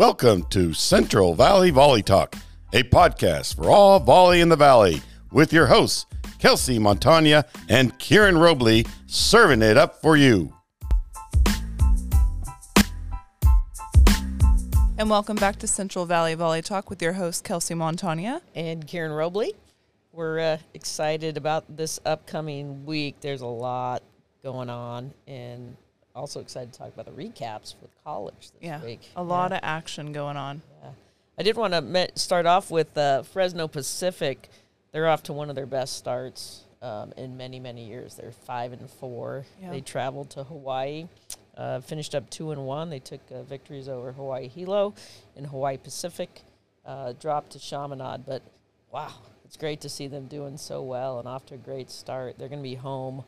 Welcome to Central Valley Volley Talk, a podcast for all volley in the valley with your hosts, Kelsey Montagna and Kieran Robley, serving it up for you. And welcome back to Central Valley Volley Talk with your host, Kelsey Montagna. and Kieran Robley. We're uh, excited about this upcoming week. There's a lot going on, and also excited to talk about the recaps with college this Yeah, week. a lot of action going on. Yeah. I did want to me- start off with uh, Fresno Pacific. They're off to one of their best starts um, in many, many years. They're five and four. Yeah. They traveled to Hawaii, uh, finished up two and one. They took uh, victories over Hawaii Hilo and Hawaii Pacific. Uh, dropped to Chaminade, but wow, it's great to see them doing so well and off to a great start. They're going to be home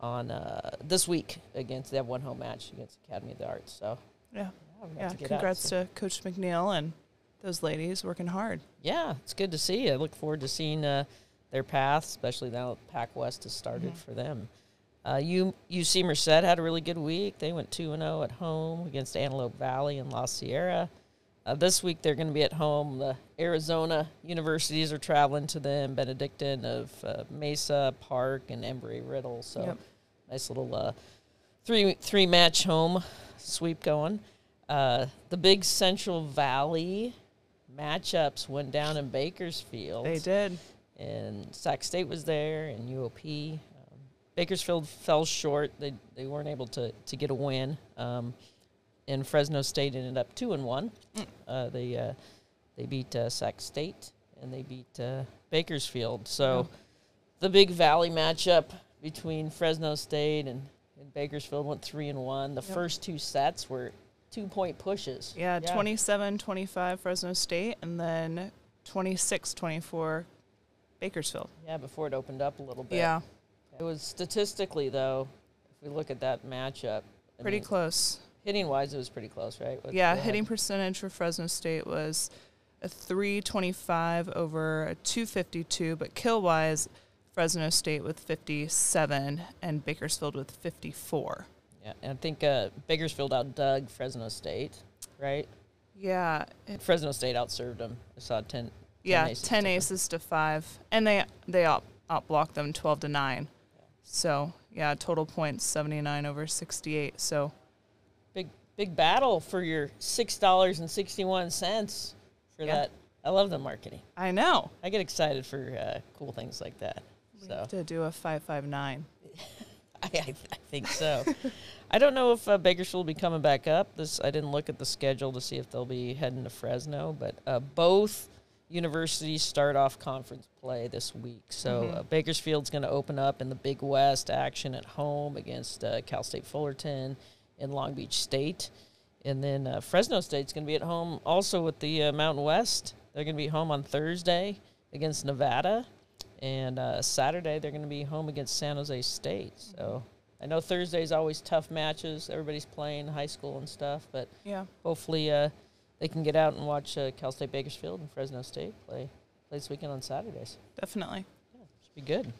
on uh, this week against. They have one home match against Academy of the Arts. So Yeah, yeah. to get out Congrats to Coach McNeil and those ladies working hard. Yeah, it's good to see. I look forward to seeing uh, their path, especially now that Pac West has started Mhm. for them. Uh, U, UC Merced had a really good week. They went 2 and 0 at home against Antelope Valley and La Sierra. Uh, this week they're going to be at home. The Arizona universities are traveling to them Benedictine of uh, Mesa, Park, and Embry Riddle. So Yep. nice little uh, three three match home sweep going. Uh, the big Central Valley matchups went down in Bakersfield. They did. And Sac State was there, and UOP. Um, Bakersfield fell short. They they weren't able to to get a win. Um, and Fresno State ended up two and one. Mm. Uh, they uh, they beat uh, Sac State and they beat uh, Bakersfield. So the big Valley matchup between Fresno State and, and Bakersfield went three and one. The Yep. first two sets were two point pushes. Yeah, 27 25 Fresno State, and then 26 24 Bakersfield. Yeah, before it opened up a little bit. Yeah, It was statistically though, if we look at that matchup, I pretty mean, close. Hitting wise, it was pretty close, right? With Yeah, hitting percentage for Fresno State was a 325 over a 252, but kill wise, Fresno State with 57 and Bakersfield with 54. Yeah, and I think uh, Bakersfield outdug Fresno State, right? Yeah, it- Fresno State outserved them. I saw 10. yeah, aces 10 to aces to 5 and they they out outblocked them 12 to 9. So, yeah, total points 79 over 68. So, Big battle for your six dollars and sixty one cents for Yeah. that. I love the marketing. I know. I get excited for uh, cool things like that. We So have to do a 559. I, I, I think so. I don't know if uh, Bakersfield will be coming back up. This I didn't look at the schedule to see if they'll be heading to Fresno, but uh, both universities start off conference play this week. So Mhm. uh, Bakersfield's going to open up in the Big West action at home against uh, Cal State Fullerton and Long Beach State, and then uh, Fresno State's going to be at home also with the uh, Mountain West. They're going to be home on Thursday against Nevada. And uh, Saturday they're going to be home against San Jose State. So I know Thursday's always tough matches. Everybody's playing high school and stuff, but Yeah. hopefully uh, they can get out and watch uh, Cal State Bakersfield and Fresno State play play this weekend on Saturdays. Definitely. Yeah, Should be good.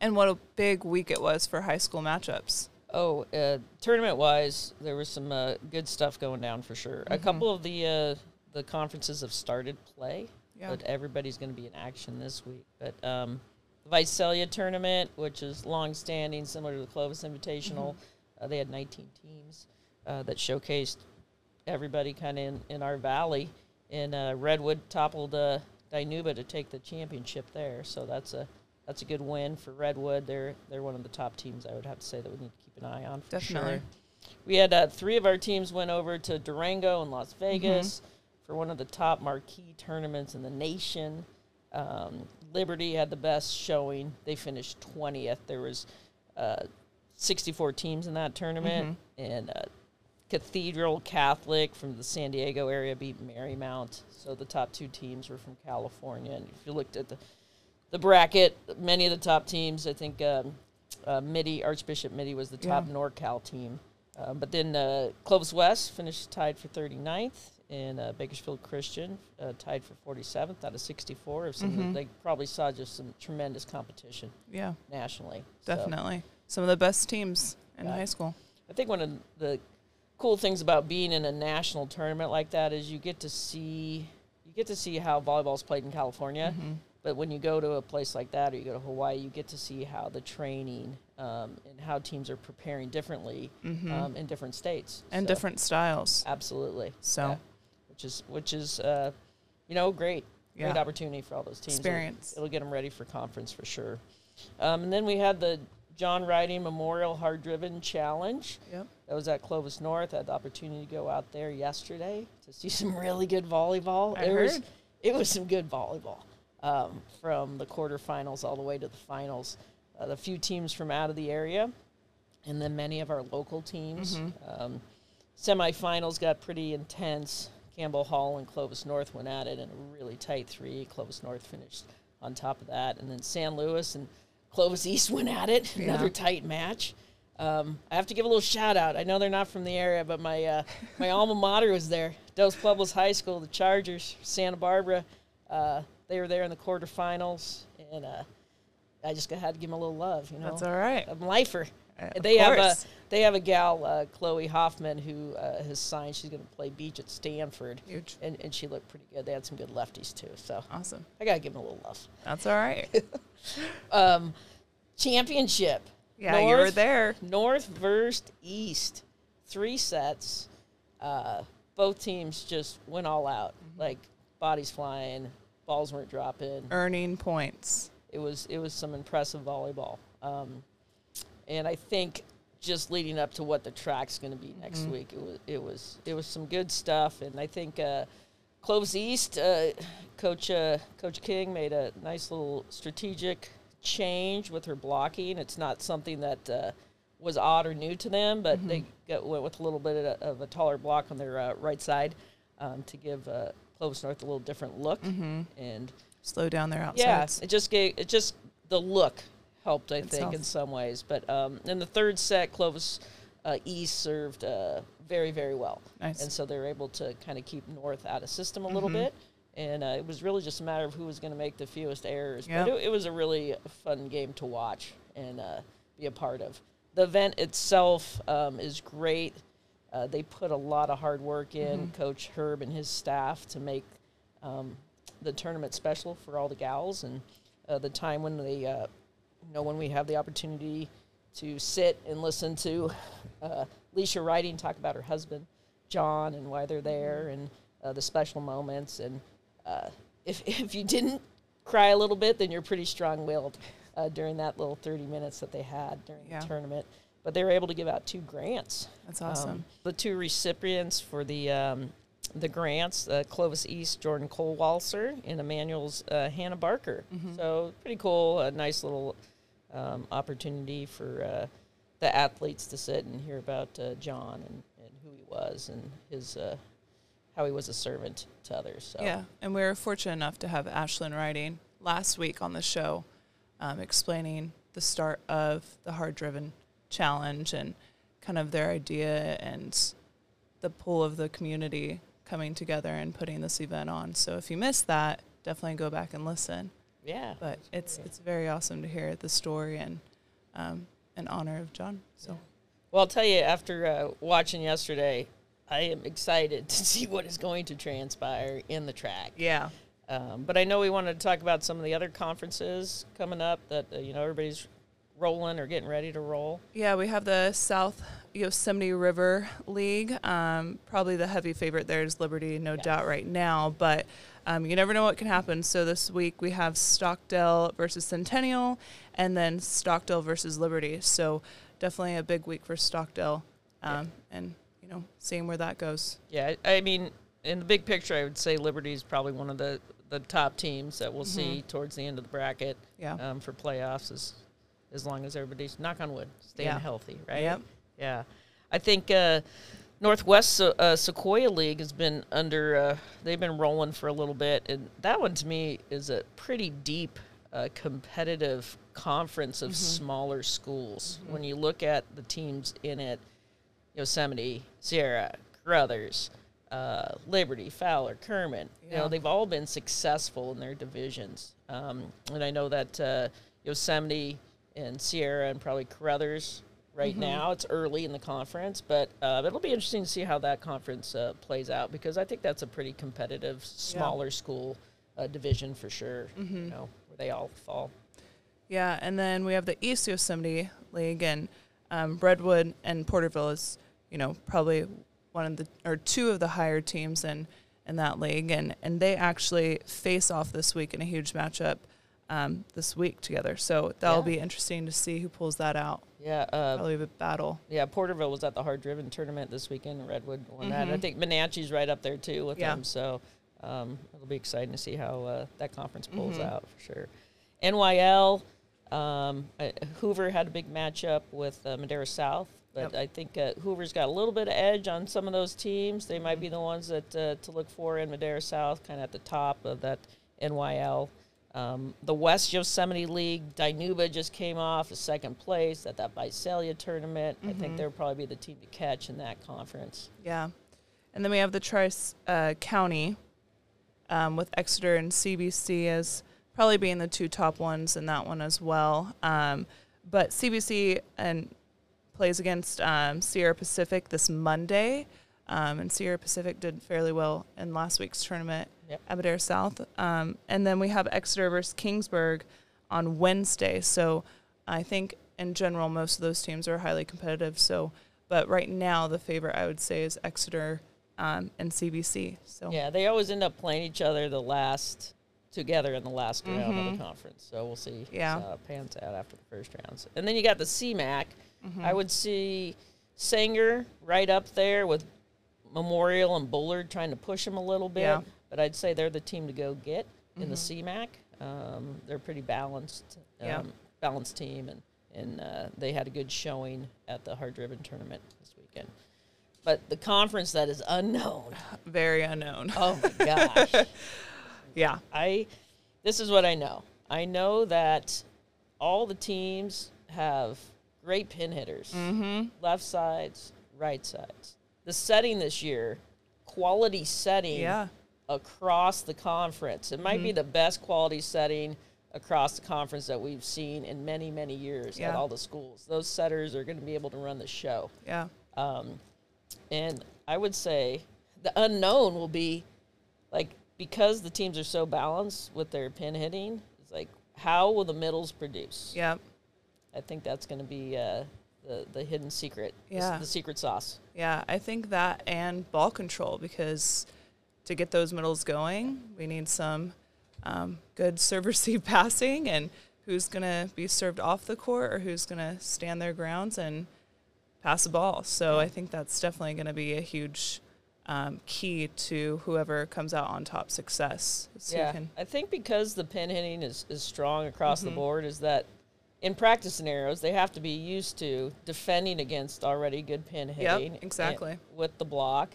And what a big week it was for high school matchups. Oh, uh, tournament wise, there was some uh, good stuff going down for sure. A Mhm. couple of the uh, the conferences have started play. Yeah. but everybody's going to be in action this week. But um, the Visalia tournament, which is long-standing, similar to the Clovis Invitational, uh, they had 19 teams uh, that showcased everybody kind of in, in our valley. And uh, Redwood toppled uh, Dinuba to take the championship there, so that's a that's a good win for Redwood. They're they're one of the top teams I would have to say that we need to keep an eye on for Definitely. sure. We had uh, three of our teams went over to Durango and Las Vegas for one of the top marquee tournaments in the nation. Um, Liberty had the best showing. They finished 20th. There was uh, 64 teams in that tournament, and uh, Cathedral Catholic from the San Diego area beat Marymount. So the top two teams were from California. And if you looked at the the bracket, many of the top teams, I think um, uh, Mitty, Archbishop Mitty was the top Yeah. NorCal team. Uh, but then uh, Clovis West finished tied for 39th, and uh, Bakersfield Christian uh, tied for 47th out of 64. Of some, Mhm. They probably saw just some tremendous competition Yeah, nationally. So definitely. Some of the best teams in Yeah. high school. I think one of the cool things about being in a national tournament like that is you get to see you get to see how volleyball's played in California. Mm-hmm. But when you go to a place like that, or you go to Hawaii, you get to see how the training um, and how teams are preparing differently um, in different states Mm-hmm. and So, different styles. Absolutely. So- Yeah. which is which is uh, you know great, great Yeah. opportunity for all those teams. It'll- Experience. It'll, get them ready for conference for sure. Um, and then we had the John Riding Memorial Hard Driven Challenge. Yep. That was at Clovis North. I had the opportunity to go out there yesterday to see some really good volleyball. I it was it was some good volleyball um, from the quarterfinals all the way to the finals. Uh, the few teams from out of the area, and then many of our local teams. Um, semifinals got pretty intense. Campbell Hall and Clovis North went at it in a really tight three. Clovis North finished on top of that, and then San Luis and Clovis East went at it. Yeah. Another tight match. Um, I have to give a little shout out. I know they're not from the area, but my uh, my alma mater was there. Dos Pueblos High School, the Chargers, Santa Barbara. Uh, they were there in the quarterfinals, and uh, I just had to give them a little love. You know, That's all right. I'm lifer. Uh, they have a they have a gal, uh, Chloe Hoffman, who uh, has signed. She's going to play beach at Stanford, Huge. and, and she looked pretty good. They had some good lefties too, so Awesome. I got to give them a little love. That's all right. Um, championship. Yeah, you were there. North versus East, three sets. Uh, both teams just went all out, Mm-hmm. like bodies flying, balls weren't dropping. Earning points. It was it was some impressive volleyball, um, and I think just leading up to what the track's going to be next Mm-hmm. week, it was it was it was some good stuff, and I think uh, Clovis East, uh, Coach uh, Coach King made a nice little strategic change with her blocking. It's not something that uh, was odd or new to them, but they got, went with a little bit of a, of a taller block on their uh, right side um, to give uh, Clovis North a little different look, and Slow down their yeah, outsides. it just gave it just the look helped, I think, in some ways. But um, in the third set, Clovis uh, East served uh, very, very well, Nice. and so they were able to kind of keep North out of system a little Mm-hmm. bit. And uh, it was really just a matter of who was going to make the fewest errors. Yep. But it, it was a really fun game to watch and uh, be a part of. The event itself um, is great. Uh, they put a lot of hard work in, Mm-hmm. Coach Herb and his staff, to make um, the tournament special for all the gals and uh, the time when they, uh, you know, when we have the opportunity to sit and listen to uh, Leisha Riding talk about her husband, John, and why they're there and uh, the special moments. And uh, if, if you didn't cry a little bit, then you're pretty strong willed uh, during that little 30 minutes that they had during Yeah. the tournament. But they were able to give out two grants. That's awesome. Um, the two recipients for the um, the grants, uh, Clovis East, Jordan Colewalser, and Emmanuel's uh, Hannah Barker. Mm-hmm. So pretty cool, a nice little um, opportunity for uh, the athletes to sit and hear about uh, John and, and who he was and his uh, how he was a servant to others. So Yeah, and we were fortunate enough to have Ashlyn Riding last week on the show, um, explaining the start of the Hard Driven Challenge and kind of their idea and the pull of the community coming together and putting this event on. So if you missed that, definitely go back and listen. yeah, But it's it's very awesome to hear the story and um, in honor of John. So Well, I'll tell you, after uh, watching yesterday, I am excited to see what is going to transpire in the track. yeah, Um, but I know we wanted to talk about some of the other conferences coming up that uh, you know everybody's rolling or getting ready to roll. Yeah, we have the South Yosemite River League. Um, probably the heavy favorite there is Liberty, no Yeah. doubt, right now. But um, you never know what can happen. So this week we have Stockdale versus Centennial, and then Stockdale versus Liberty. So definitely a big week for Stockdale, um, and you know, seeing where that goes. Yeah, I, mean, in the big picture, I would say Liberty is probably one of the, the top teams that we'll see towards the end of the bracket Yeah. um, for playoffs as as long as everybody's knock on wood staying Yeah. healthy, right? Yep. Yeah, I think uh, Northwest Se- uh, Sequoia League has been under. Uh, they've been rolling for a little bit, and that one to me is a pretty deep, uh, competitive conference of smaller schools. When you look at the teams in it, Yosemite, Sierra, Caruthers, uh, Liberty, Fowler, Kerman. You know, they've all been successful in their divisions. Um, and I know that uh, Yosemite and Sierra and probably Caruthers right now. It's early in the conference, but uh, it'll be interesting to see how that conference uh, plays out because I think that's a pretty competitive, smaller school uh, division for sure. You know, where they all fall. Yeah, and then we have the East Yosemite League, and um, Redwood and Porterville is, you know, probably one of the or two of the higher teams in in that league, and and they actually face off this week in a huge matchup um, this week together. So that'll Yeah. be interesting to see who pulls that out. Yeah, uh, Probably a battle. yeah. Porterville was at the hard driven tournament this weekend. Redwood won that. I think Monache's right up there too with Yeah. them. So um, it'll be exciting to see how uh, that conference pulls Mhm. out for sure. NYL, um, uh, Hoover had a big matchup with uh, Madera South, but Yep. I think uh, Hoover's got a little bit of edge on some of those teams. They might be the ones that uh, to look for in Madera South, kind of at the top of that NYL. Um, the West Yosemite League, Dinuba just came off a second place at that Visalia tournament. I think they'll probably be the team to catch in that conference. Yeah, and then we have the Trice uh, County um, with Exeter and CBC as probably being the two top ones in that one as well. Um, but CBC and plays against um, Sierra Pacific this Monday, um, and Sierra Pacific did fairly well in last week's tournament Yep. Madera South. Um, and then we have Exeter versus Kingsburg on Wednesday. So I think in general most of those teams are highly competitive. So, but right now the favorite I would say is Exeter um, and CBC. So Yeah, they always end up playing each other the last together in the last round of the conference. So we'll see Yeah. how it pans out after the first rounds. And then you got the CMAC. Mm-hmm. I would see Sanger right up there with Memorial and Bullard trying to push him a little bit. Yeah. But I'd say they're the team to go get in the CMAC. Um, they're pretty balanced, um, Yeah. balanced team, and and uh, they had a good showing at the hard driven tournament this weekend. But the conference that is unknown. very unknown. Oh my gosh. yeah. I this is what I know. I know that all the teams have great pin hitters. Mm-hmm. Left sides, right sides. The setting this year, quality setting Yeah. Across the conference. It might be Mm-hmm. the best quality setting across the conference that we've seen in many, many years at all the schools. Those setters are going to be able to run the show. Yeah. Um, and I would say the unknown will be like because the teams are so balanced with their pin hitting. It's like how will the middles produce? Yeah. I think that's going to be uh, the the hidden secret. the Yeah. the, secret sauce. Yeah, I think that and ball control because to get those middles going, we need some um, good serve receive passing and who's going to be served off the court or who's going to stand their grounds and pass the ball. So I think that's definitely going to be a huge um, key to whoever comes out on top success. who yeah, can- I think because the pin hitting is, is strong across Mm-hmm. the board, is that in practice scenarios they have to be used to defending against already good pin hitting. and- exactly. with the block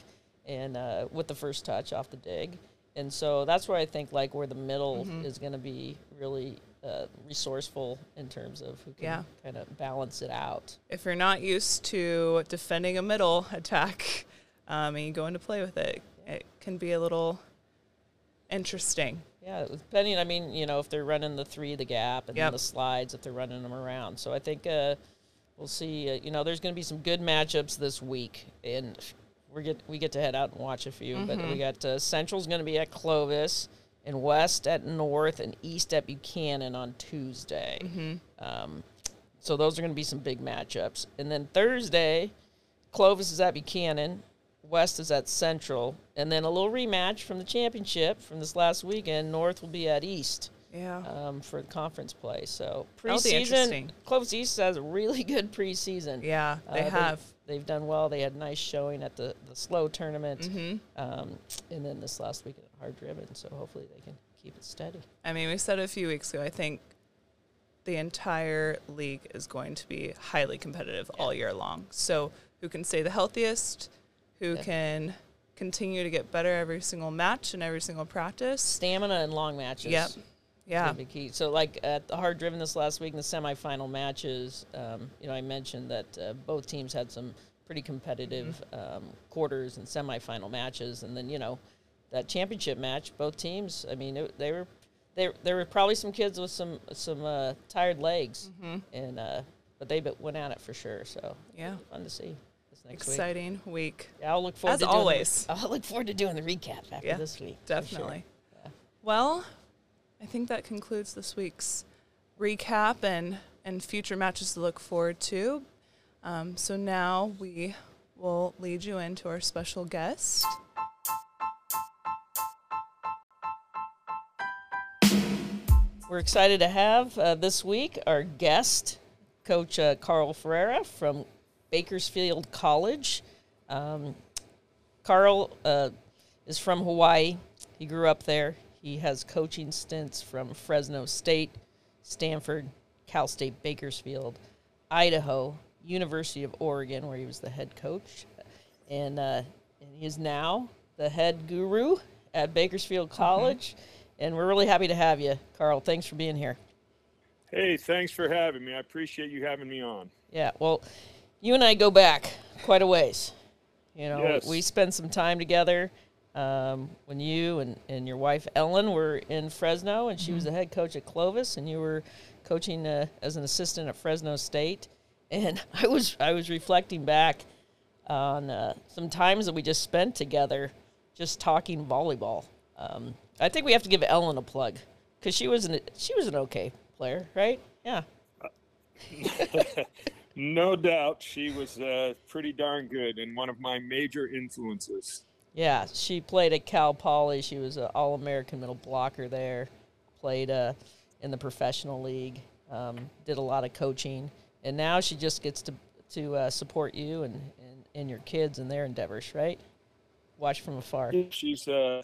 and uh, with the first touch off the dig, and so that's where I think like where the middle Mm-hmm. is going to be really uh, resourceful in terms of who can Yeah. kind of balance it out. if you're not used to defending a middle attack um, and you go into play with it, it can be a little interesting. Yeah, depending. I mean, you know, if they're running the three, the gap, and then the slides, if they're running them around. So I think uh, we'll see. Uh, you know, there's going to be some good matchups this week, and we get we get to head out and watch a few. But we got uh, Central's going to be at Clovis, and West at North, and East at Buchanan on Tuesday. Um, so those are going to be some big matchups. And then Thursday, Clovis is at Buchanan, West is at Central, and then a little rematch from the championship from this last weekend. North will be at East Yeah. um, for conference play. So preseason. Clovis East has a really good preseason. yeah, they Uh, have. They've done well. They had nice showing at the, the slow tournament, Mm-hmm. um, and then this last week at hard driven. So hopefully they can keep it steady. I mean, we said a few weeks ago, I think the entire league is going to be highly competitive all year long. So, who can stay the healthiest, who Yeah. can continue to get better every single match and every single practice. Stamina and long matches. Yep. Yeah. be key. So, like at the hard driven this last week in the semifinal matches, um, you know, I mentioned that uh, both teams had some pretty competitive Mm-hmm. um, quarters and semifinal matches, and then you know, that championship match, both teams. I mean, it, they were there. There were probably some kids with some some uh, tired legs, Mm-hmm. and uh, but they went at it for sure. So Yeah. fun to see this next week. Exciting week. Yeah, I'll look forward As to doing the- always. I'll look forward to doing the recap after Yeah, this week. for sure. Definitely. Well, I think that concludes this week's recap and, and future matches to look forward to. Um, so now we will lead you into our special guest. We're excited to have uh, this week our guest, Coach uh, Carl Ferreira from Bakersfield College. Um, Carl uh, is from Hawaii. He grew up there. He has coaching stints from Fresno State, Stanford, Cal State Bakersfield, Idaho, University of Oregon, where he was the head coach, and uh, and he is now the head guru at Bakersfield College. And we're really happy to have you, Carl. Thanks for being here. Hey, thanks for having me. I appreciate you having me on. Yeah, well, you and I go back quite a ways. You know, Yes. we spend some time together um, when you and, and your wife Ellen were in Fresno, and she was the head coach at Clovis, and you were coaching uh, as an assistant at Fresno State. And I was I was reflecting back on uh, some times that we just spent together, just talking volleyball. Um, I think we have to give Ellen a plug because she was an she was an okay player, right? Yeah. No doubt she was uh, pretty darn good and one of my major influences. Yeah, she played at Cal Poly. She was an All American middle blocker there. Played uh, in the professional league. Um, did a lot of coaching, and now she just gets to to uh, support you and, and and your kids in their endeavors. Right? Watch from afar. She's uh,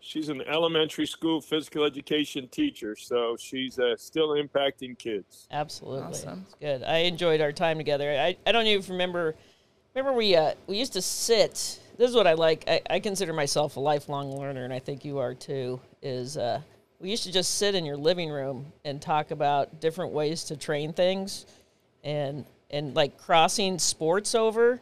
she's an elementary school physical education teacher, so she's uh, still impacting kids. Absolutely, Awesome. it's good. I enjoyed our time together. I, I don't even remember. Remember we uh, we used to sit. This is what I like. I, I consider myself a lifelong learner, and I think you are too. Is uh, we used to just sit in your living room and talk about different ways to train things, and and like crossing sports over.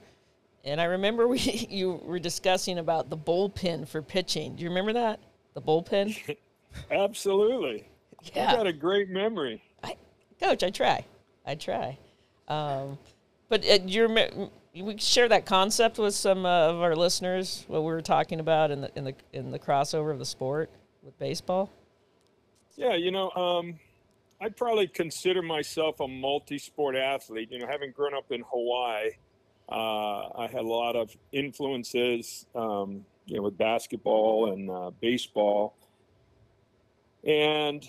And I remember we you were discussing about the bullpen for pitching. Do you remember that? The bullpen. Absolutely. Yeah. I got a great memory. I, coach, I try. I try. Um, but uh, you're, we share that concept with some uh, of our listeners. What we were talking about in the in the in the crossover of the sport with baseball. Yeah, you know, um, I'd probably consider myself a multi-sport athlete. You know, having grown up in Hawaii, uh, I had a lot of influences. Um, you know, with basketball and uh, baseball, and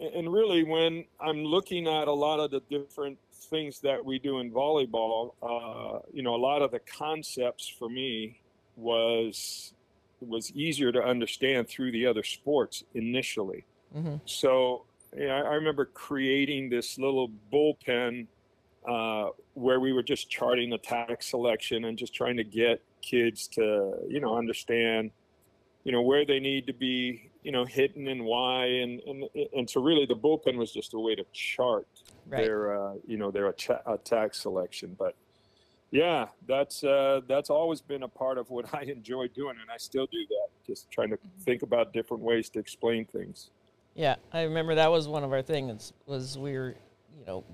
and really when I'm looking at a lot of the different things that we do in volleyball, uh, you know, a lot of the concepts for me was was easier to understand through the other sports initially. Mm-hmm. So yeah, I I remember creating this little bullpen uh, where we were just charting attack selection and just trying to get kids to, you know, understand, you know, where they need to be, you know, hitting and why, and and and so really the bullpen was just a way to chart Right. their, uh, you know, their atta- attack selection. But yeah, that's uh, that's always been a part of what I enjoy doing, and I still do that. Just trying to think about different ways to explain things. Yeah, I remember that was one of our things. Was we were, you know,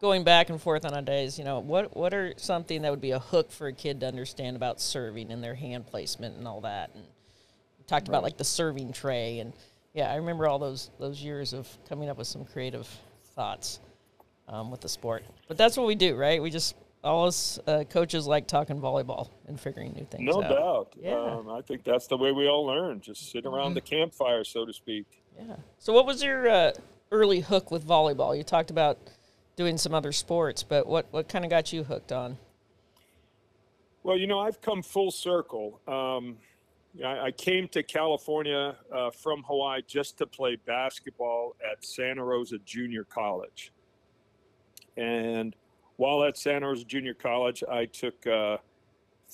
going back and forth on our days. You know, what what are something that would be a hook for a kid to understand about serving and their hand placement and all that. And talked about like the serving tray and yeah, I remember all those those years of coming up with some creative thoughts um, with the sport. But that's what we do, right? We just all us uh, coaches like talking volleyball and figuring new things No out. doubt. Yeah. Um, I think that's the way we all learn. Just sit around the campfire, so to speak. Yeah. So, what was your uh, early hook with volleyball? You talked about doing some other sports, but what, what kind of got you hooked on? Well, you know, I've come full circle. Um, I, I came to California uh, from Hawaii just to play basketball at Santa Rosa Junior College. And while at Santa Rosa Junior College, I took uh,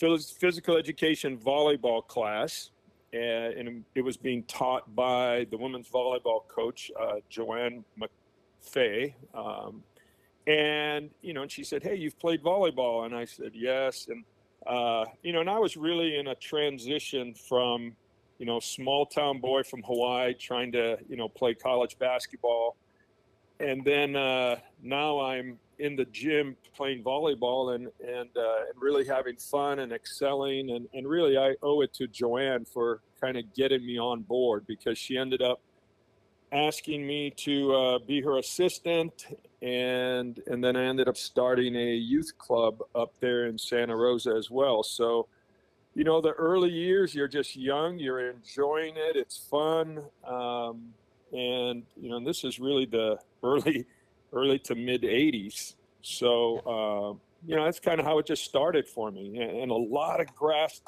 phys- physical education volleyball class, and, and it was being taught by the women's volleyball coach, uh, Joanne McFay. Um, and, you know, and she said, Hey, you've played volleyball. And I said, Yes. And, uh, you know, and I was really in a transition from, you know, small town boy from Hawaii trying to, you know, play college basketball. And then uh, now I'm in the gym playing volleyball and and, uh, and really having fun and excelling. And, and really, I owe it to Joanne for kind of getting me on board because she ended up asking me to uh, be her assistant, and and then I ended up starting a youth club up there in Santa Rosa as well. So, you know, the early years, you're just young, you're enjoying it, it's fun, um, and you know, this is really the early, early to mid '80s. So, uh, you know, that's kind of how it just started for me, and, and a lot of grass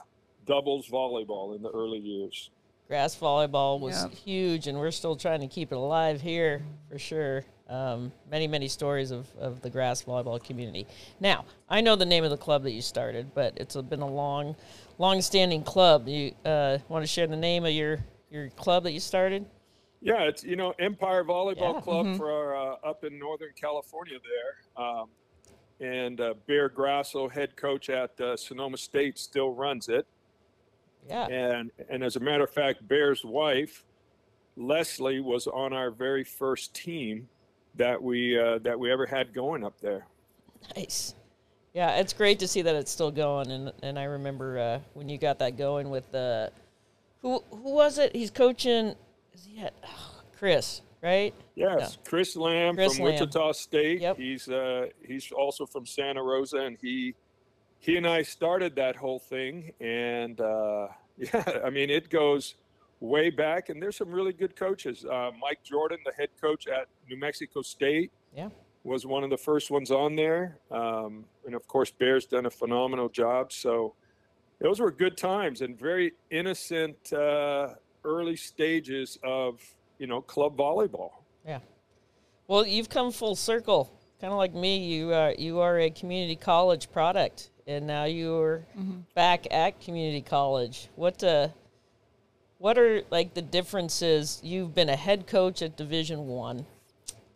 doubles volleyball in the early years grass volleyball was huge, and we're still trying to keep it alive here for sure. Um, many, many stories of, of the grass volleyball community. Now, I know the name of the club that you started, but it's a, been a long, long-standing club. You uh, want to share the name of your your club that you started? Yeah, it's you know Empire Volleyball yeah. Club mm-hmm. for our, uh, up in Northern California there, um, and uh, Bear Grasso, head coach at uh, Sonoma State, still runs it. Yeah. And and as a matter of fact, Bear's wife, Leslie, was on our very first team that we uh, that we ever had going up there. Nice. Yeah, it's great to see that it's still going, and and I remember uh, when you got that going with the, uh, who who was it? He's coaching. Is he at oh, Chris? Right? Yes, yeah. Chris Lamb Chris from Lamb. Wichita State. Yep. He's uh, he's also from Santa Rosa, and he he and I started that whole thing, and uh, yeah, I mean it goes way back, and there's some really good coaches. Uh, Mike Jordan, the head coach at New Mexico State, yeah, was one of the first ones on there, um, and of course Bear's done a phenomenal job. So those were good times and very innocent uh, early stages of you know club volleyball. Yeah. Well, you've come full circle, kind of like me. You are you are a community college product and now you're mm-hmm. back at community college. What uh, what are like the differences? You've been a head coach at Division One.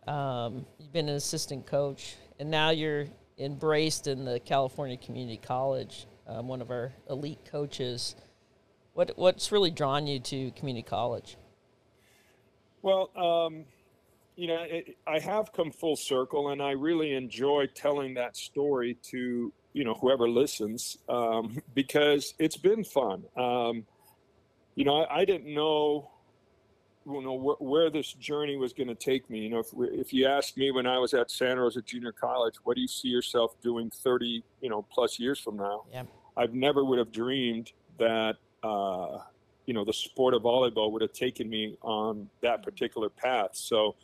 Um, you've been an assistant coach, and now you're embraced in the California Community College. Um, one of our elite coaches. What what's really drawn you to community college? Well, um, you know, it, I have come full circle, and I really enjoy telling that story to you know whoever listens um, because it's been fun. Um, you know, I, I, didn't know you know wh- where this journey was going to take me. You know, if if you asked me when I was at Santa Rosa Junior College, what do you see yourself doing 30 you know plus years from now? Yeah. I've never would have dreamed that. Uh, you know, the sport of volleyball would have taken me on that particular path. So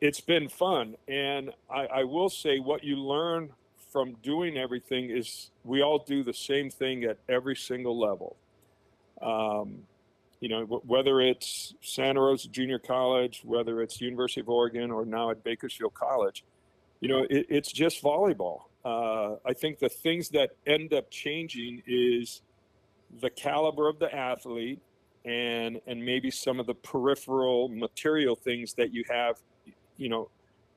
it's been fun. And I, I will say what you learn from doing everything is we all do the same thing at every single level. Um, you know, whether it's Santa Rosa Junior College, whether it's University of Oregon, or now at Bakersfield College, you know, it, it's just volleyball. Uh, I think the things that end up changing is the caliber of the athlete and and maybe some of the peripheral material things that you have, you know,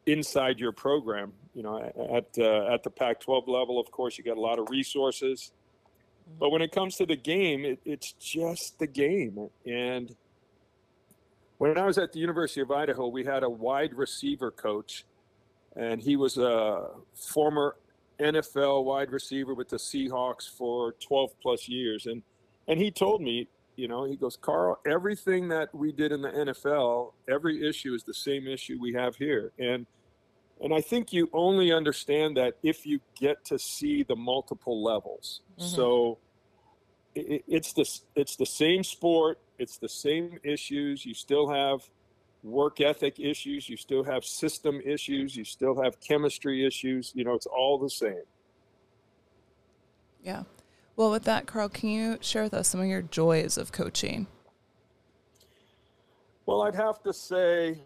inside your program. You know, at uh, at the Pac-12 level, of course, you got a lot of resources, but when it comes to the game, it, it's just the game. And when I was at the University of Idaho, we had a wide receiver coach, and he was a former NFL wide receiver with the Seahawks for 12 plus years, and and he told me you know, he goes, Carl, everything that we did in the NFL, every issue is the same issue we have here. And and I think you only understand that if you get to see the multiple levels. Mm-hmm. So it, it's the it's the same sport, it's the same issues. You still have work ethic issues, you still have system issues, you still have chemistry issues. You know, it's all the same. Yeah. Well, with that, Carl, can you share with us some of your joys of coaching? Well, I'd have to say,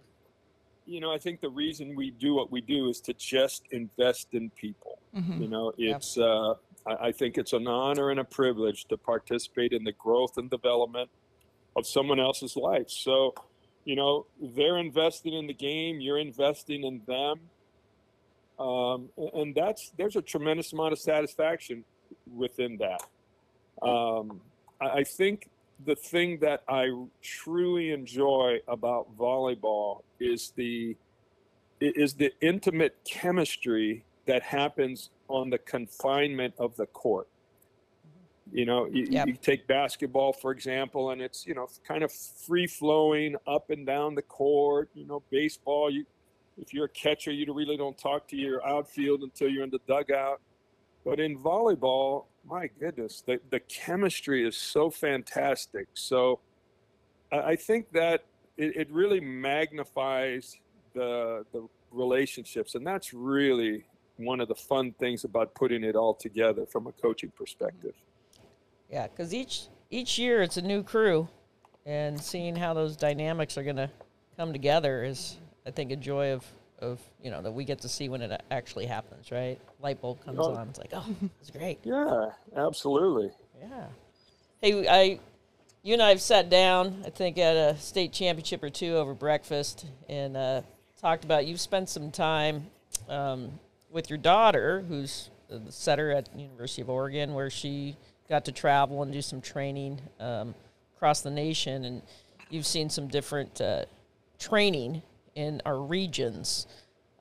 you know, I think the reason we do what we do is to just invest in people. Mm-hmm. You know, it's, yeah. uh, I, I think it's an honor and a privilege to participate in the growth and development of someone else's life. So, you know, they're investing in the game, you're investing in them. Um, and that's there's a tremendous amount of satisfaction within that. Um, I think the thing that I truly enjoy about volleyball is the is the intimate chemistry that happens on the confinement of the court. You know, you, Yep. you take basketball, for example, and it's, you know, kind of free flowing up and down the court. You know, baseball, you, if you're a catcher, you really don't talk to your outfield until you're in the dugout. But in volleyball, my goodness, the, the chemistry is so fantastic. So I, think that it, it really magnifies the, the relationships. And that's really one of the fun things about putting it all together from a coaching perspective. Yeah, because each each year it's a new crew, and seeing how those dynamics are going to come together is, I think, a joy of of you know that we get to see when it actually happens. Right, light bulb comes Oh. on. It's like, oh, it's great. Yeah, absolutely. Yeah. Hey, I, you and I have sat down, I think, at a state championship or two over breakfast and uh, talked about you've spent some time um, with your daughter, who's the setter at University of Oregon, where she got to travel and do some training um, across the nation, and you've seen some different uh, training in our regions.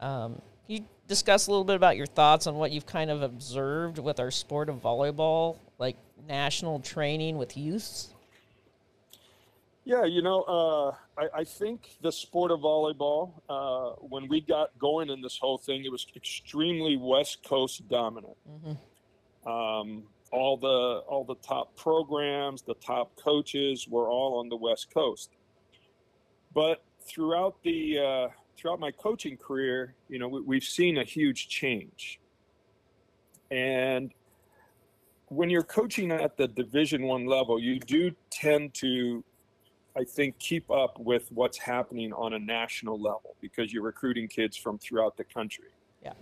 Um, can you discuss a little bit about your thoughts on what you've kind of observed with our sport of volleyball, like national training with youths? Yeah, you know, uh, I, I think the sport of volleyball, uh, when we got going in this whole thing, it was extremely West Coast dominant. Um, all the all the top programs, the top coaches were all on the West Coast. But throughout the uh, throughout my coaching career, you know, we, we've seen a huge change. And when you're coaching at the Division One level, you do tend to I think, keep up with what's happening on a national level because you're recruiting kids from throughout the country. Yeah.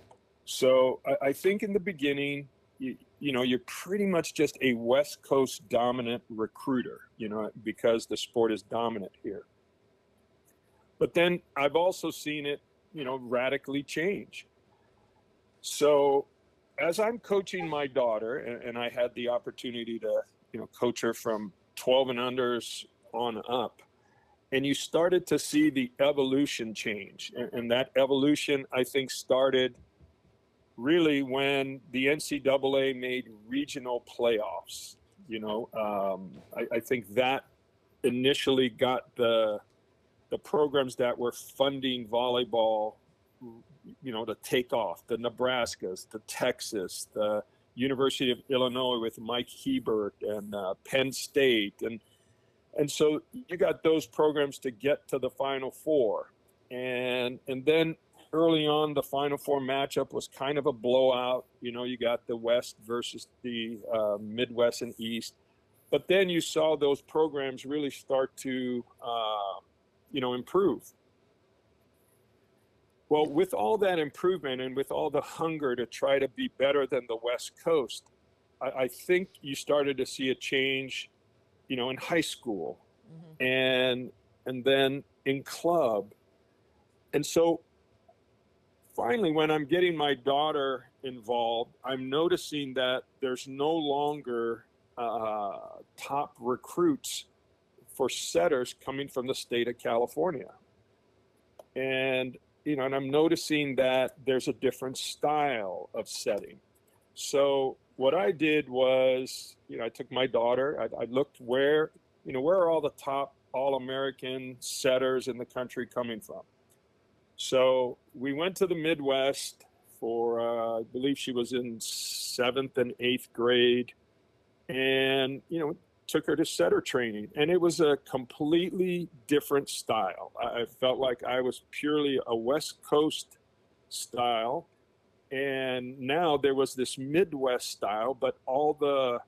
So I, I think in the beginning, you, you know, you're pretty much just a West Coast dominant recruiter, you know, because the sport is dominant here. But then I've also seen it, you know, radically change. So as I'm coaching my daughter, and, and I had the opportunity to, you know, coach her from 12 and unders on up and you started to see the evolution change and, and that evolution i think started really when the ncaa made regional playoffs you know um, I, I think that initially got the the programs that were funding volleyball you know to take off the nebraskas the texas the university of illinois with mike hebert and uh, penn state. And and so you got those programs to get to the final four. And and then early on the final four matchup was kind of a blowout. You know you got the west versus the uh, midwest and east. But then you saw those programs really start to uh, you know improve. Well with all that improvement and with all the hunger to try to be better than the west coast i, I think you started to see a change you know in high school Mhm. and and then in club. And so finally when i'm getting my daughter involved i'm noticing that there's no longer uh, top recruits for setters coming from the state of california and you know and i'm noticing that there's a different style of setting so what I did was, you know, I took my daughter. I, I looked where, you know, where are all the top All-American setters in the country coming from? So we went to the Midwest for, uh, I believe she was in seventh and eighth grade, and you know, took her to setter training, and it was a completely different style. I felt like I was purely a West Coast style. And now there was this midwest style but all the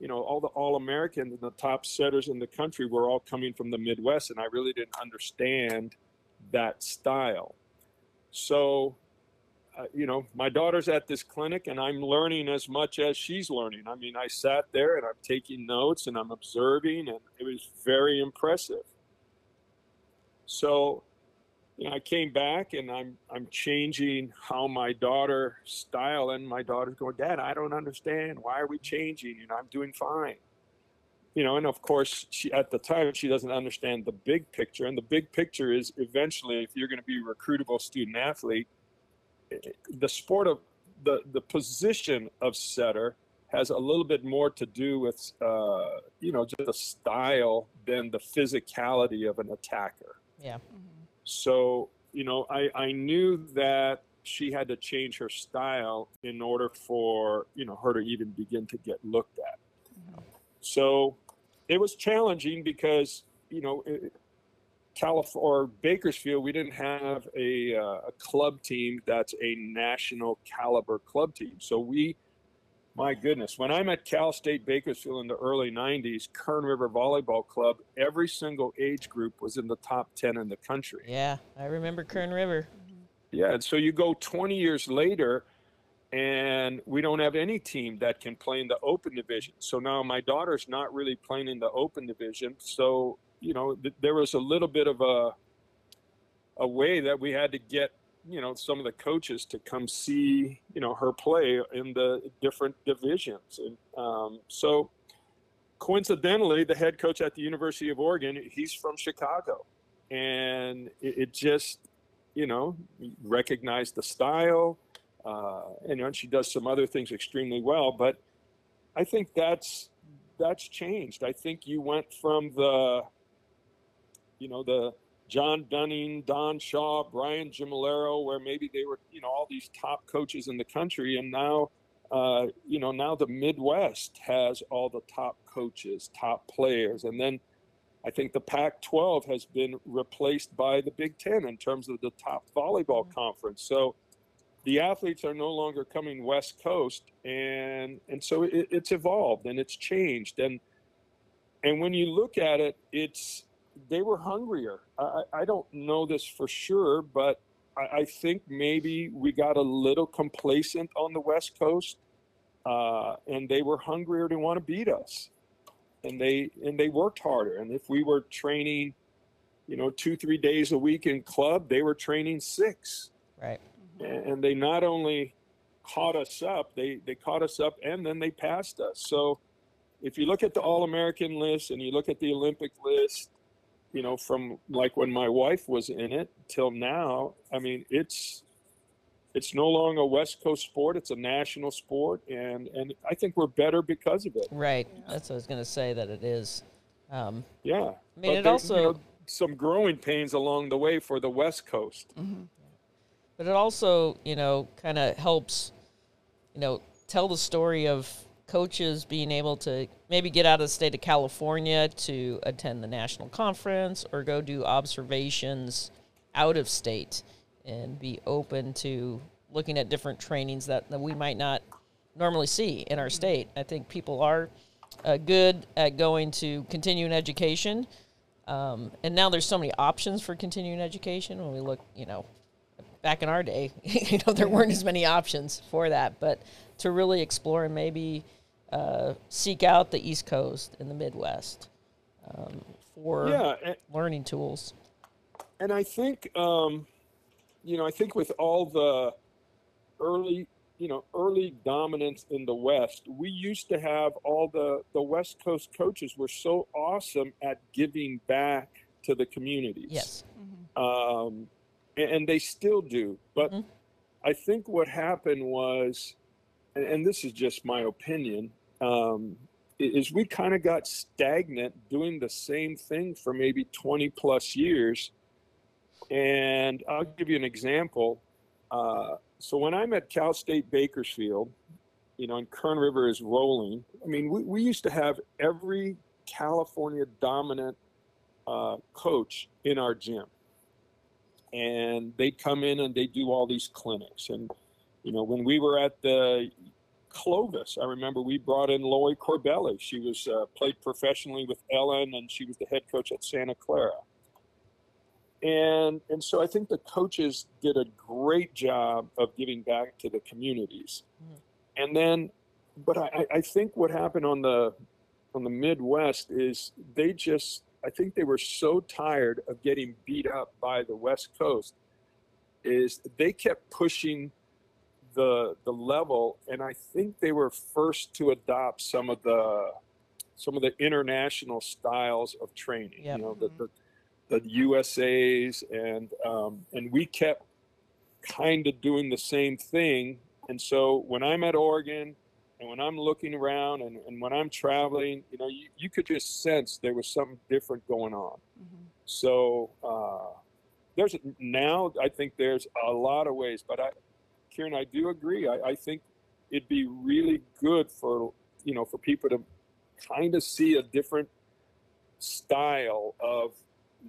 you know all the all americans and the top setters in the country were all coming from the midwest and i really didn't understand that style so uh, you know my daughter's at this clinic and i'm learning as much as she's learning i mean i sat there and i'm taking notes and i'm observing and it was very impressive so you know, I came back and I'm I'm changing how my daughter style and my daughter's going, Dad, I don't understand. Why are we changing? You know, I'm doing fine. You know, and of course she at the time she doesn't understand the big picture. And the big picture is eventually if you're going to be a recruitable student athlete, eh, the sport of the the position of setter has a little bit more to do with uh, you know just the style than the physicality of an attacker. Yeah. So you know, I I knew that she had to change her style in order for you know her to even begin to get looked at. So it was challenging because you know. It, California or Bakersfield, we didn't have a, uh, a club team that's a national caliber club team. So we, my goodness, when I'm at Cal State Bakersfield in the early 90s, Kern River Volleyball Club, every single age group was in the top 10 in the country. Yeah, I remember Kern River. Yeah, and so you go 20 years later, and we don't have any team that can play in the open division. So now my daughter's not really playing in the open division. So you know, th- there was a little bit of a a way that we had to get you know some of the coaches to come see you know her play in the different divisions, and um, so coincidentally, the head coach at the University of Oregon, he's from Chicago, and it, it just you know recognized the style. Uh, and know, she does some other things extremely well, but I think that's that's changed. I think you went from the you know, the John Dunning, Don Shaw, Brian Gimmillaro, where maybe they were, you know, all these top coaches in the country. And now, uh, you know, now the Midwest has all the top coaches, top players. And then I think the Pac 12 has been replaced by the Big Ten in terms of the top volleyball mm-hmm. conference. So the athletes are no longer coming West Coast. And, and so it, it's evolved and it's changed. And, and when you look at it, it's, they were hungrier. I, I don't know this for sure, but I, I, think maybe we got a little complacent on the West Coast, uh, and they were hungrier to want to beat us, and they and they worked harder. And if we were training, you know, two three days a week in club, they were training six. Right. And, they not only caught us up, they they caught us up, and then they passed us. So if you look at the All American list and you look at the Olympic list, you know, from like when my wife was in it till now, I mean, it's it's no longer a West Coast sport; it's a national sport, and and I think we're better because of it. Right. That's what I was going to say. That it is. Um, yeah. I mean, but it also you know, some growing pains along the way for the West Coast. Mm-hmm. But it also, you know, kind of helps, you know, tell the story of coaches being able to maybe get out of the state of California to attend the national conference or go do observations out of state and be open to looking at different trainings that, that we might not normally see in our state. I think people are uh, good at going to continuing education. Um, and now there's so many options for continuing education when we look, you know, back in our day, you know, there weren't as many options for that. But to really explore and maybe uh, seek out the East Coast and the Midwest um, for yeah, and, learning tools. And I think, um, you know, I think with all the early, you know, early dominance in the West, we used to have all the the West Coast coaches were so awesome at giving back to the communities. Yes. Mm-hmm. Um, and, they still do, but. Mm-hmm. I think what happened was and this is just my opinion, um, is we kind of got stagnant doing the same thing for maybe 20 plus years. And I'll give you an example. Uh, so when I'm at Cal State Bakersfield, you know, and Kern River is rolling, I mean, we, we used to have every California dominant uh, coach in our gym. And they'd come in and they'd do all these clinics. And you know, when we were at the Clovis, I remember we brought in Laurie Corbelli. She was uh, played professionally with Ellen, and she was the head coach at Santa Clara. And and so I think the coaches did a great job of giving back to the communities. Mm-hmm. And then, but I, I think what happened on the on the Midwest is they just I think they were so tired of getting beat up by the West Coast is they kept pushing the the level, and I think they were first to adopt some of the some of the international styles of training. Yep. You know, the, the the USA's and um, and we kept kind of doing the same thing And so when I'm at Oregon and when I'm looking around and, and when I'm traveling, you know, you, you could just sense there was something different going on. Mm-hmm. So uh, there's now, I think there's a lot of ways, but I, Kieran, I do agree. I, I think it'd be really good for, you know, for people to kind of see a different style of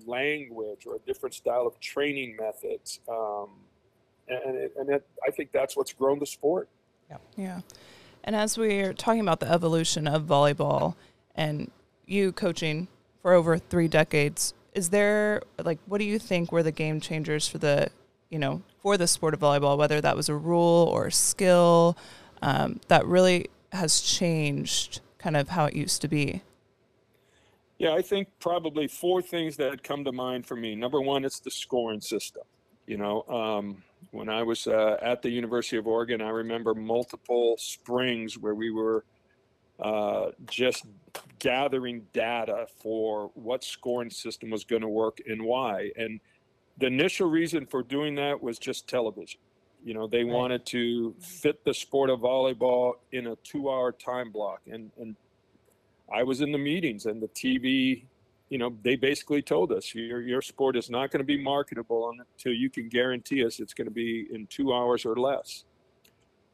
language or a different style of training methods. Um, and it, and it, I think that's what's grown the sport. Yeah. Yeah. And as we're talking about the evolution of volleyball and you coaching for over three decades, is there like what do you think were the game changers for the you know for the sport of volleyball, whether that was a rule or a skill um, that really has changed kind of how it used to be? Yeah, I think probably four things that come to mind for me. Number one, it's the scoring system. You know, um, when I was uh, at the University of Oregon, I remember multiple springs where we were uh, just gathering data for what scoring system was going to work and why. And the initial reason for doing that was just television. You know, they right. wanted to fit the sport of volleyball in a two-hour time block, and and I was in the meetings, and the TV you know, they basically told us your your sport is not going to be marketable until you can guarantee us it's going to be in two hours or less.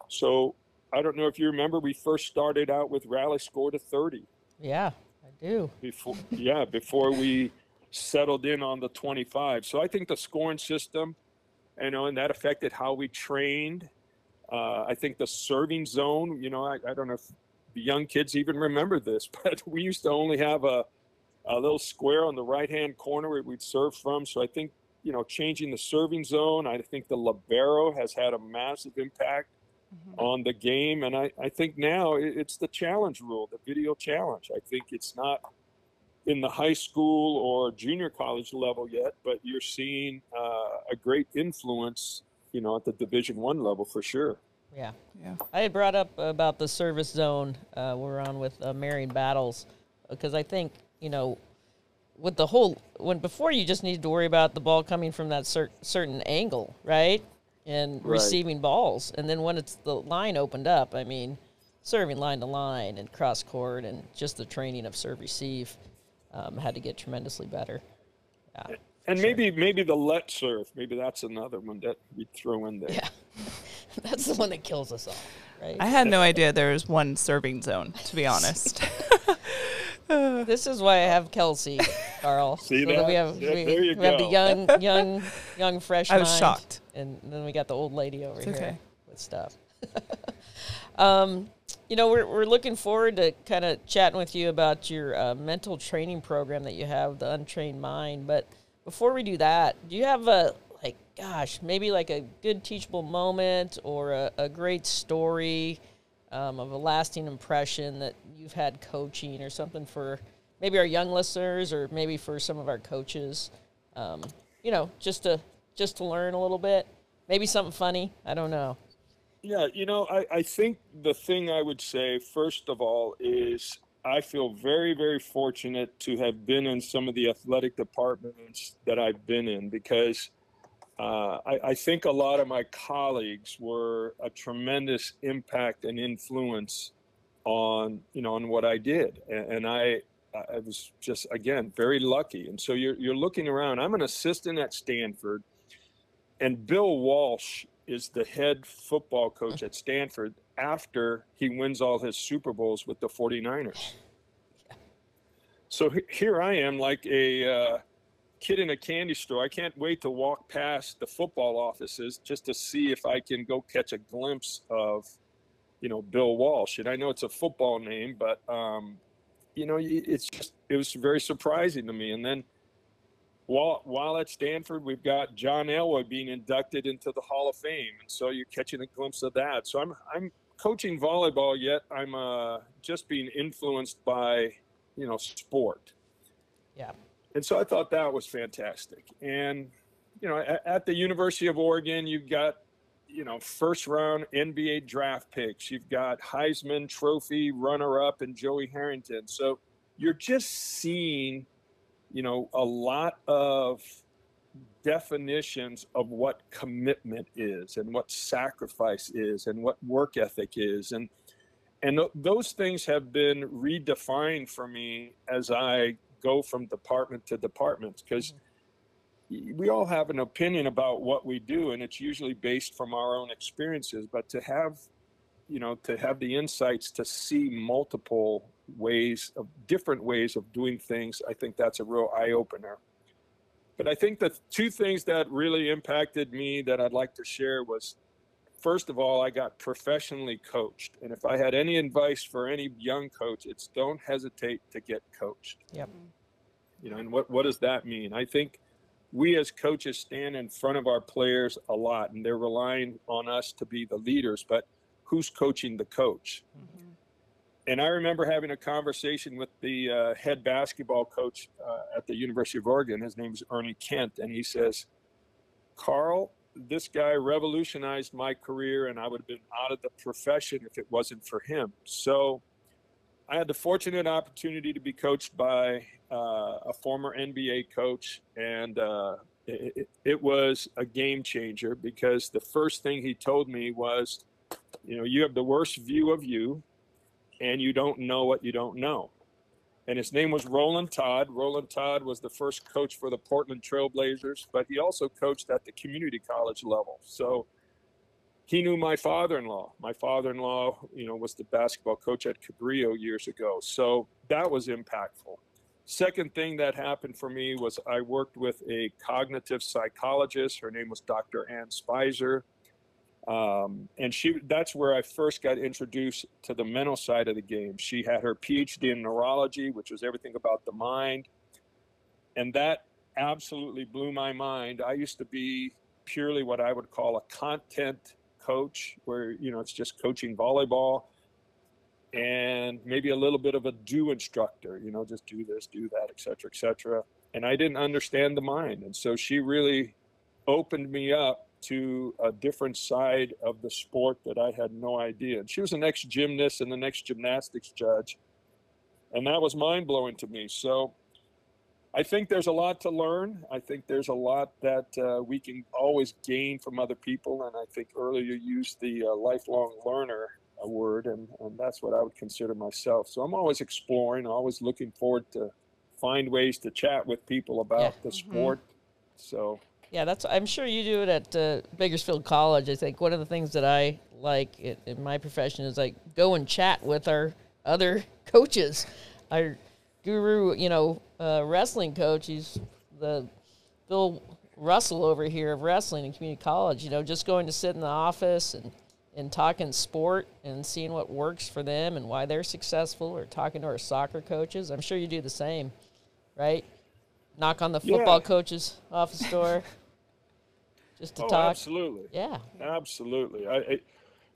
So I don't know if you remember, we first started out with rally score to 30. Yeah, I do. Before, yeah, before we settled in on the 25. So I think the scoring system, you know, and that affected how we trained. Uh, I think the serving zone, you know, I, I don't know if the young kids even remember this, but we used to only have a a little square on the right hand corner where we'd serve from. So I think, you know, changing the serving zone, I think the Libero has had a massive impact mm-hmm. on the game. And I, I think now it's the challenge rule, the video challenge. I think it's not in the high school or junior college level yet, but you're seeing uh, a great influence, you know, at the Division One level for sure. Yeah, yeah. I had brought up about the service zone. Uh, we're on with uh, Marion Battles because I think you know, with the whole when before you just needed to worry about the ball coming from that cer- certain angle, right? And right. receiving balls, and then when it's the line opened up, I mean, serving line to line and cross court, and just the training of serve receive um, had to get tremendously better. Yeah. And sure. maybe maybe the let serve, maybe that's another one that we throw in there. Yeah, that's the one that kills us all, right? I had no idea there was one serving zone, to be honest. this is why I have Kelsey, Carl. See so that? we have yeah, we, we have the young, young, young fresh. I was mind, shocked, and then we got the old lady over it's here okay. with stuff. um, you know, we're we're looking forward to kind of chatting with you about your uh, mental training program that you have, the Untrained Mind. But before we do that, do you have a like, gosh, maybe like a good teachable moment or a, a great story? Um, of a lasting impression that you've had coaching or something for maybe our young listeners or maybe for some of our coaches. Um, you know just to just to learn a little bit. Maybe something funny. I don't know. Yeah you know I, I think the thing i would say first of all is i feel very very fortunate to have been in some of the athletic departments that i've been in because uh, I, I, think a lot of my colleagues were a tremendous impact and influence on you know on what I did, and, and I I was just again very lucky. And so you're you're looking around. I'm an assistant at Stanford, and Bill Walsh is the head football coach at Stanford after he wins all his Super Bowls with the 49ers. So here I am, like a uh, kid in a candy store. I can't wait to walk past the football offices just to see if I can go catch a glimpse of, you know, Bill Walsh. And I know it's a football name, but um, you know, it's just it was very surprising to me. And then while while at Stanford, we've got John Elway being inducted into the Hall of Fame, and so you're catching a glimpse of that. So I'm I'm coaching volleyball, yet I'm uh, just being influenced by you know sport. Yeah and so I thought that was fantastic. And you know, at, at, the University of Oregon, you've got you know first round NBA draft picks. You've got Heisman Trophy runner up and Joey Harrington. So you're just seeing you know a lot of definitions of what commitment is and what sacrifice is and what work ethic is and and th- those things have been redefined for me as I go from department to department because mm-hmm. we all have an opinion about what we do and it's usually based from our own experiences but to have you know to have the insights to see multiple ways of different ways of doing things i think that's a real eye opener but i think the two things that really impacted me that i'd like to share was first of all i got professionally coached and if i had any advice for any young coach it's don't hesitate to get coached. Yep. You know and what what does that mean? I think we as coaches stand in front of our players a lot and they're relying on us to be the leaders but who's coaching the coach? Mm-hmm. And I remember having a conversation with the uh, head basketball coach uh, at the University of Oregon. His name is Ernie Kent, and he says, "Carl, this guy revolutionized my career, and I would have been out of the profession if it wasn't for him." So, I had the fortunate opportunity to be coached by uh, a former NBA coach, and uh, it, it was a game changer because the first thing he told me was, "You know, you have the worst view of you." and you don't know what you don't know. And his name was Rolland Todd. Rolland Todd was the first coach for the Portland Trailblazers, but he also coached at the community college level. So he knew my father-in-law. My father-in-law, you know, was the basketball coach at Cabrillo years ago. So that was impactful. Second thing that happened for me was I worked with a cognitive psychologist. Her name was Dr. Ann Spicer. Um, and she that's where I first got introduced to the mental side of the game. She had her PhD in neurology, which was everything about the mind. And that absolutely blew my mind. I used to be purely what I would call a content coach, where you know it's just coaching volleyball and maybe a little bit of a do instructor, you know, just do this, do that, et cetera, et cetera. And I didn't understand the mind. And so she really opened me up to a different side of the sport that I had no idea. And she was an ex gymnast and the next gymnastics judge. And that was mind blowing to me. So I think there's a lot to learn. I think there's a lot that uh, we can always gain from other people. And I think earlier you used the uh, lifelong learner a word, and, and that's what I would consider myself. So I'm always exploring, always looking forward to find ways to chat with people about yeah. the mm-hmm. sport. So yeah, that's. I'm sure you do it at uh, Bakersfield College. I think one of the things that I like in, in my profession is like go and chat with our other coaches. Our guru, you know, uh, wrestling coach. He's the Bill Russell over here of wrestling in community college. You know, just going to sit in the office and and talking sport and seeing what works for them and why they're successful, or talking to our soccer coaches. I'm sure you do the same, right? Knock on the football yeah. coach's office door. just to oh, talk. Absolutely. Yeah. Absolutely. I, it,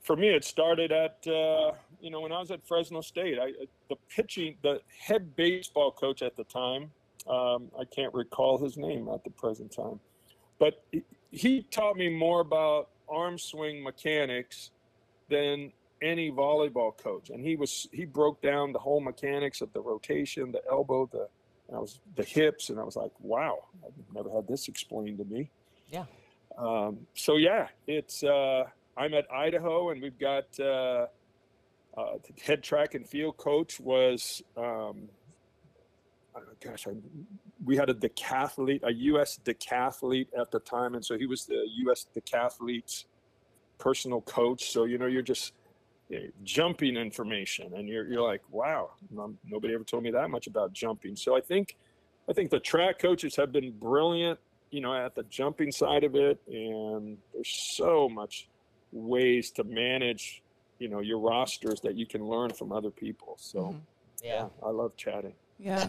for me, it started at uh, you know when I was at Fresno State. I the pitching, the head baseball coach at the time. Um, I can't recall his name at the present time, but he, he taught me more about arm swing mechanics than any volleyball coach. And he was he broke down the whole mechanics of the rotation, the elbow, the I was the hips, and I was like, wow, I've never had this explained to me. Yeah. Um, so yeah, it's uh, I'm at Idaho, and we've got uh, uh, head track and field coach was um, gosh, I, we had a decathlete, a U.S. decathlete at the time, and so he was the U.S. decathlete's personal coach. So you know, you're just you know, jumping information, and you're you're like, wow, nobody ever told me that much about jumping. So I think I think the track coaches have been brilliant you know, at the jumping side of it. And there's so much ways to manage, you know, your rosters that you can learn from other people. So, mm-hmm. yeah. yeah, I love chatting. Yeah.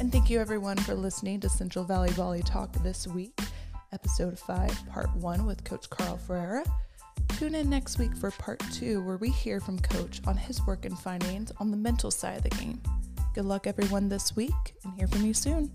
and thank you everyone for listening to Central Valley Volley Talk this week, episode 5, part 1 with Coach Carl Ferreira. Tune in next week for part two, where we hear from Coach on his work and findings on the mental side of the game. Good luck, everyone, this week, and hear from you soon.